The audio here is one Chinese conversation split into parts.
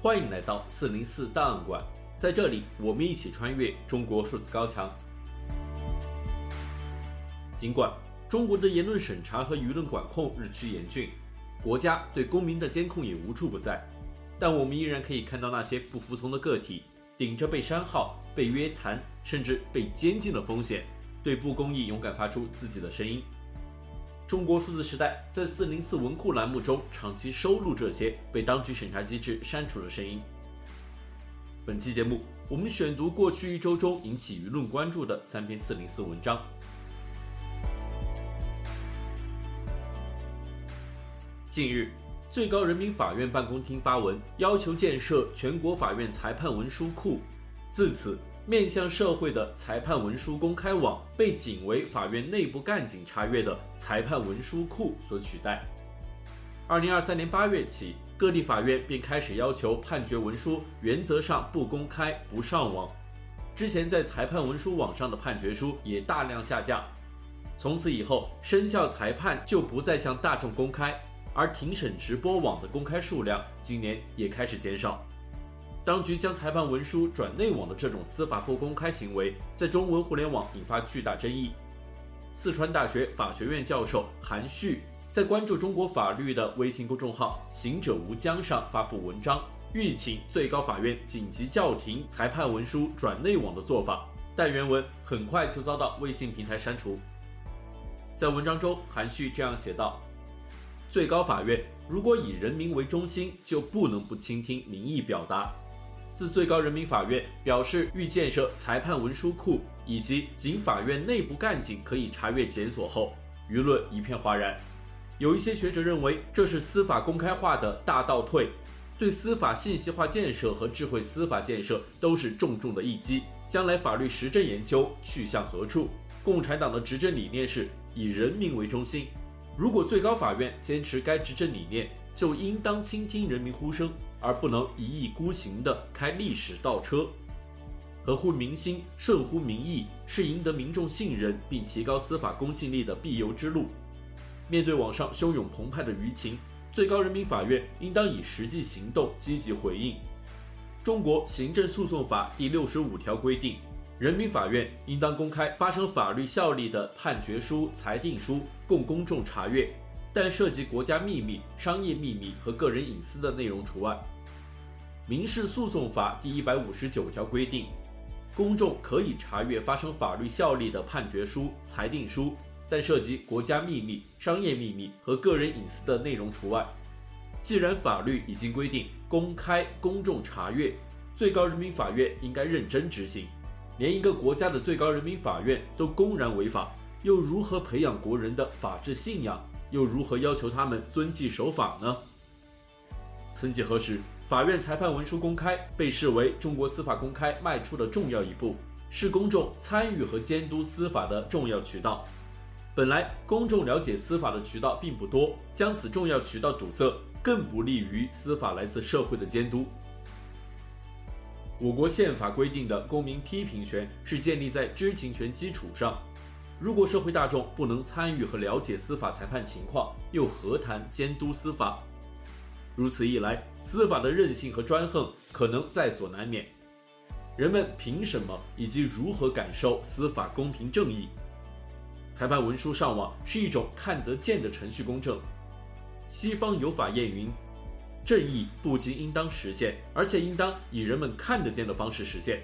欢迎来到四零四档案馆，在这里，我们一起穿越中国数字高墙。尽管中国的言论审查和舆论管控日趋严峻，国家对公民的监控也无处不在，但我们依然可以看到那些不服从的个体，顶着被删号、被约谈，甚至被监禁的风险，对不公义勇敢发出自己的声音。中国数字时代在四零四文库栏目中长期收录这些被当局审查机制删除的声音。本期节目，我们选读过去一周中引起舆论关注的三篇四零四文章。近日，最高人民法院办公厅发文，要求建设全国法院裁判文书库，自此，面向社会的裁判文书公开网被仅为法院内部干警查阅的裁判文书库所取代。二零二三年八月起，各地法院便开始要求判决文书原则上不公开、不上网。之前在裁判文书网上的判决书也大量下架。从此以后，生效裁判就不再向大众公开，而庭审直播网的公开数量今年也开始减少。当局将裁判文书转内网的这种司法不公开行为，在中文互联网引发巨大争议。四川大学法学院教授韩旭在关注中国法律的微信公众号“行者无疆”上发布文章，吁请最高法院紧急叫停裁判文书转内网的做法，但原文很快就遭到微信平台删除。在文章中，韩旭这样写道：“最高法院如果以人民为中心，就不能不倾听民意表达。”自最高人民法院表示欲建设裁判文书库以及仅法院内部干警可以查阅检索后，舆论一片哗然。有一些学者认为这是司法公开化的大倒退，对司法信息化建设和智慧司法建设都是重重的一击。将来法律实证研究去向何处？共产党的执政理念是以人民为中心，如果最高法院坚持该执政理念，就应当倾听人民呼声。而不能一意孤行地开历史倒车，合乎民心、顺乎民意是赢得民众信任并提高司法公信力的必由之路。面对网上汹涌澎湃的舆情，最高人民法院应当以实际行动积极回应。中国行政诉讼法第六十五条规定，人民法院应当公开发生法律效力的判决书、裁定书，供公众查阅。但涉及国家秘密、商业秘密和个人隐私的内容除外。民事诉讼法第一百五十九条规定，公众可以查阅发生法律效力的判决书、裁定书，但涉及国家秘密、商业秘密和个人隐私的内容除外。既然法律已经规定公开公众查阅，最高人民法院应该认真执行。连一个国家的最高人民法院都公然违法，又如何培养国人的法治信仰？又如何要求他们遵纪守法呢？曾几何时，法院裁判文书公开被视为中国司法公开迈出的重要一步，是公众参与和监督司法的重要渠道。本来，公众了解司法的渠道并不多，将此重要渠道堵塞，更不利于司法来自社会的监督。我国宪法规定的公民批评权是建立在知情权基础上。如果社会大众不能参与和了解司法裁判情况，又何谈监督司法？如此一来，司法的任性和专横可能在所难免。人们凭什么以及如何感受司法公平正义？裁判文书上网是一种看得见的程序公正。西方有法谚云：“正义不仅应当实现，而且应当以人们看得见的方式实现。”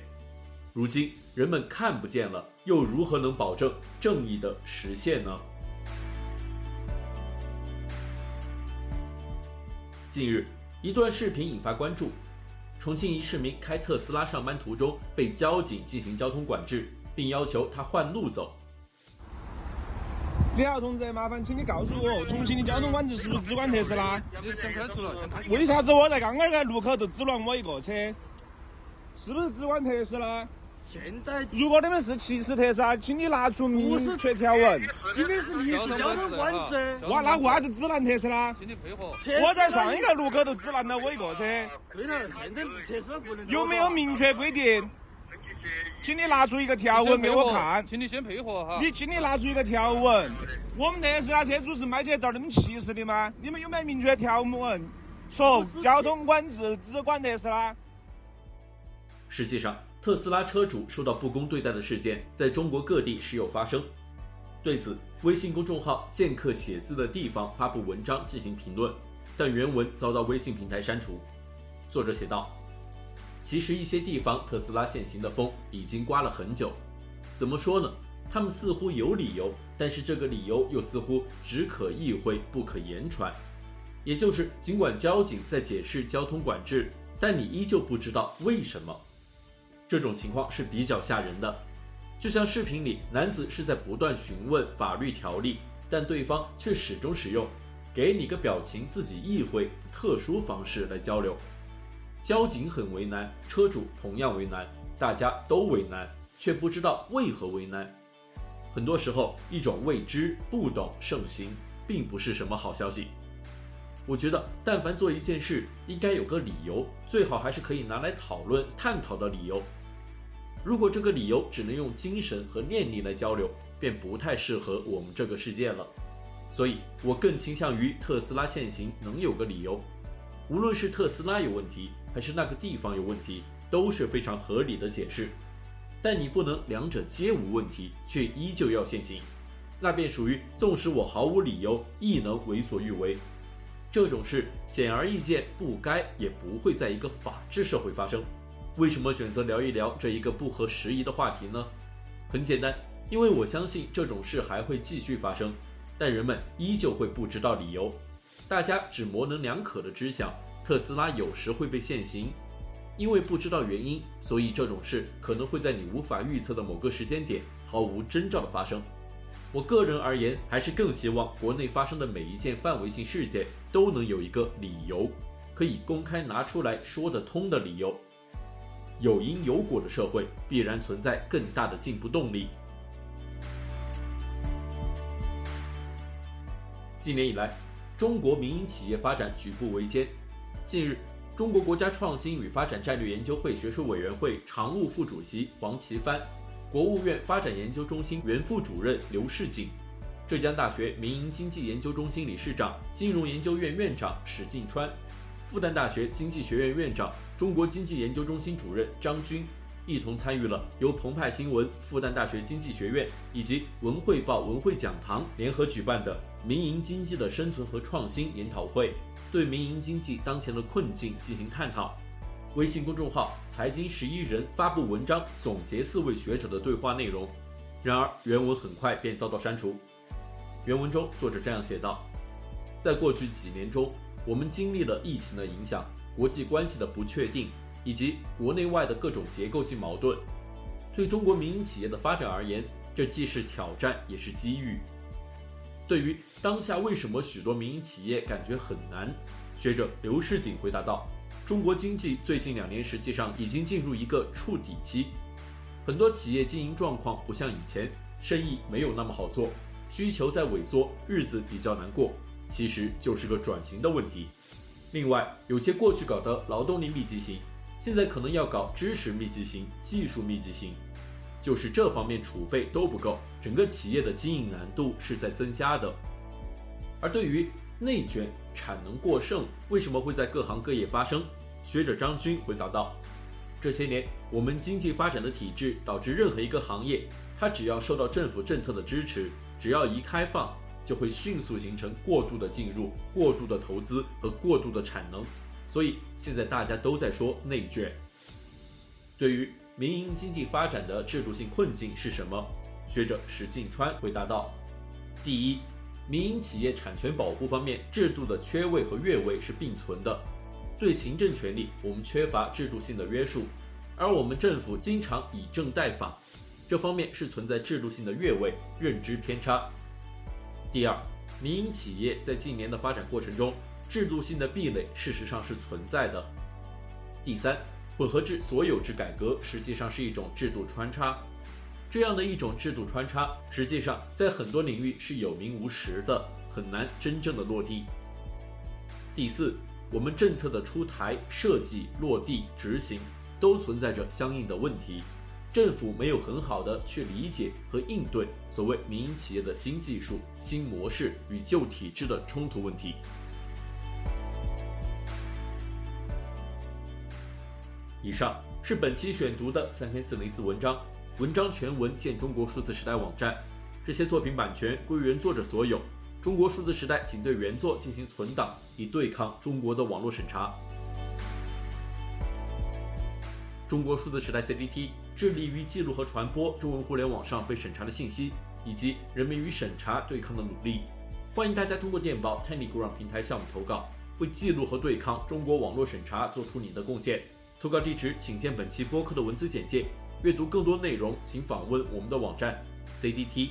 如今人们看不见了，又如何能保证正义的实现呢？近日，一段视频引发关注：重庆一市民开特斯拉上班途中被交警进行交通管制，并要求他换路走。你好，同志，麻烦请你告诉我，重庆的交通管制是不是只管特斯拉？为啥子我在刚刚那个路口就只拦我一个车？是不是只管特斯拉？现在，如果你们是歧视特斯拉，请你拿出明确条文。今天是历史交通管制。哇，那为啥子只拦特斯拉？请你配合。我在上一个路口都只拦了我一个车。对了，现在特斯拉不能。有没有明确规定？请你拿出一个条文给我看。请你先配合哈。你请你拿出一个条文。我们特斯拉车主是卖去遭你们歧视的吗？你们有没有明确条文？说交通管制只管特斯拉。实际上，特斯拉车主受到不公对待的事件在中国各地时有发生。对此，微信公众号“剑客写字的地方”发布文章进行评论，但原文遭到微信平台删除。作者写道：“其实一些地方特斯拉限行的风已经刮了很久，怎么说呢？他们似乎有理由，但是这个理由又似乎只可意会不可言传。也就是，尽管交警在解释交通管制，但你依旧不知道为什么。这种情况是比较吓人的。就像视频里男子是在不断询问法律条例，但对方却始终使用‘给你个表情，自己意会’特殊方式来交流。交警很为难，车主同样为难，大家都为难，却不知道为何为难。很多时候，一种未知、不懂盛行，并不是什么好消息。我觉得，但凡做一件事，应该有个理由，最好还是可以拿来讨论、探讨的理由。如果这个理由只能用精神和念力来交流，便不太适合我们这个世界了。所以我更倾向于特斯拉限行能有个理由。无论是特斯拉有问题，还是那个地方有问题，都是非常合理的解释。但你不能两者皆无问题，却依旧要限行，那便属于纵使我毫无理由，亦能为所欲为。这种事显而易见，不该也不会在一个法治社会发生。为什么选择聊一聊这一个不合时宜的话题呢？很简单，因为我相信这种事还会继续发生，但人们依旧会不知道理由。大家只模棱两可的知晓，特斯拉有时会被限行，因为不知道原因，所以这种事可能会在你无法预测的某个时间点毫无征兆的发生。我个人而言，还是更希望国内发生的每一件范围性事件都能有一个理由，可以公开拿出来说得通的理由。有因有果的社会，必然存在更大的进步动力。近年以来，中国民营企业发展举步维艰。近日，中国国家创新与发展战略研究会学术委员会常务副主席黄奇帆、国务院发展研究中心原副主任刘世锦、浙江大学民营经济研究中心理事长、金融研究院院长史进川、复旦大学经济学院院长、中国经济研究中心主任张军一同参与了由澎湃新闻、复旦大学经济学院以及文汇报文汇讲堂联合举办的“民营经济的生存和创新”研讨会，对民营经济当前的困境进行探讨。微信公众号“财经十一人”发布文章总结四位学者的对话内容，然而原文很快便遭到删除。原文中作者这样写道：“在过去几年中，我们经历了疫情的影响。”国际关系的不确定，以及国内外的各种结构性矛盾，对中国民营企业的发展而言，这既是挑战，也是机遇。对于当下为什么许多民营企业感觉很难，学者刘世锦回答道：“中国经济最近两年实际上已经进入一个触底期，很多企业经营状况不像以前，生意没有那么好做，需求在萎缩，日子比较难过，其实就是个转型的问题。”另外，有些过去搞的劳动力密集型，现在可能要搞知识密集型、技术密集型，就是这方面储备都不够，整个企业的经营难度是在增加的。而对于内卷、产能过剩为什么会在各行各业发生，学者张军回答道：这些年我们经济发展的体制导致任何一个行业，它只要受到政府政策的支持，只要一开放。就会迅速形成过度的进入、过度的投资和过度的产能，所以现在大家都在说内卷。对于民营经济发展的制度性困境是什么？学者史进川回答道：第一，民营企业产权保护方面制度的缺位和越位是并存的，对行政权力我们缺乏制度性的约束，而我们政府经常以政代法，这方面是存在制度性的越位、认知偏差。第二，民营企业在近年的发展过程中，制度性的壁垒事实上是存在的。第三，混合制所有制改革实际上是一种制度穿插，这样的一种制度穿插，实际上在很多领域是有名无实的，很难真正的落地。第四，我们政策的出台、设计、落地、执行，都存在着相应的问题。政府没有很好的去理解和应对所谓民营企业的新技术、新模式与旧体制的冲突问题。以上是本期选读的三篇四零四文章，文章全文见中国数字时代网站。这些作品版权归原作者所有，中国数字时代仅对原作进行存档，以对抗中国的网络审查。中国数字时代 CDT 致力于记录和传播中文互联网上被审查的信息，以及人民与审查对抗的努力。欢迎大家通过电报 Telegram 平台向我们投稿，为记录和对抗中国网络审查做出你的贡献。投稿地址请见本期播客的文字简介。阅读更多内容，请访问我们的网站 cdt.media。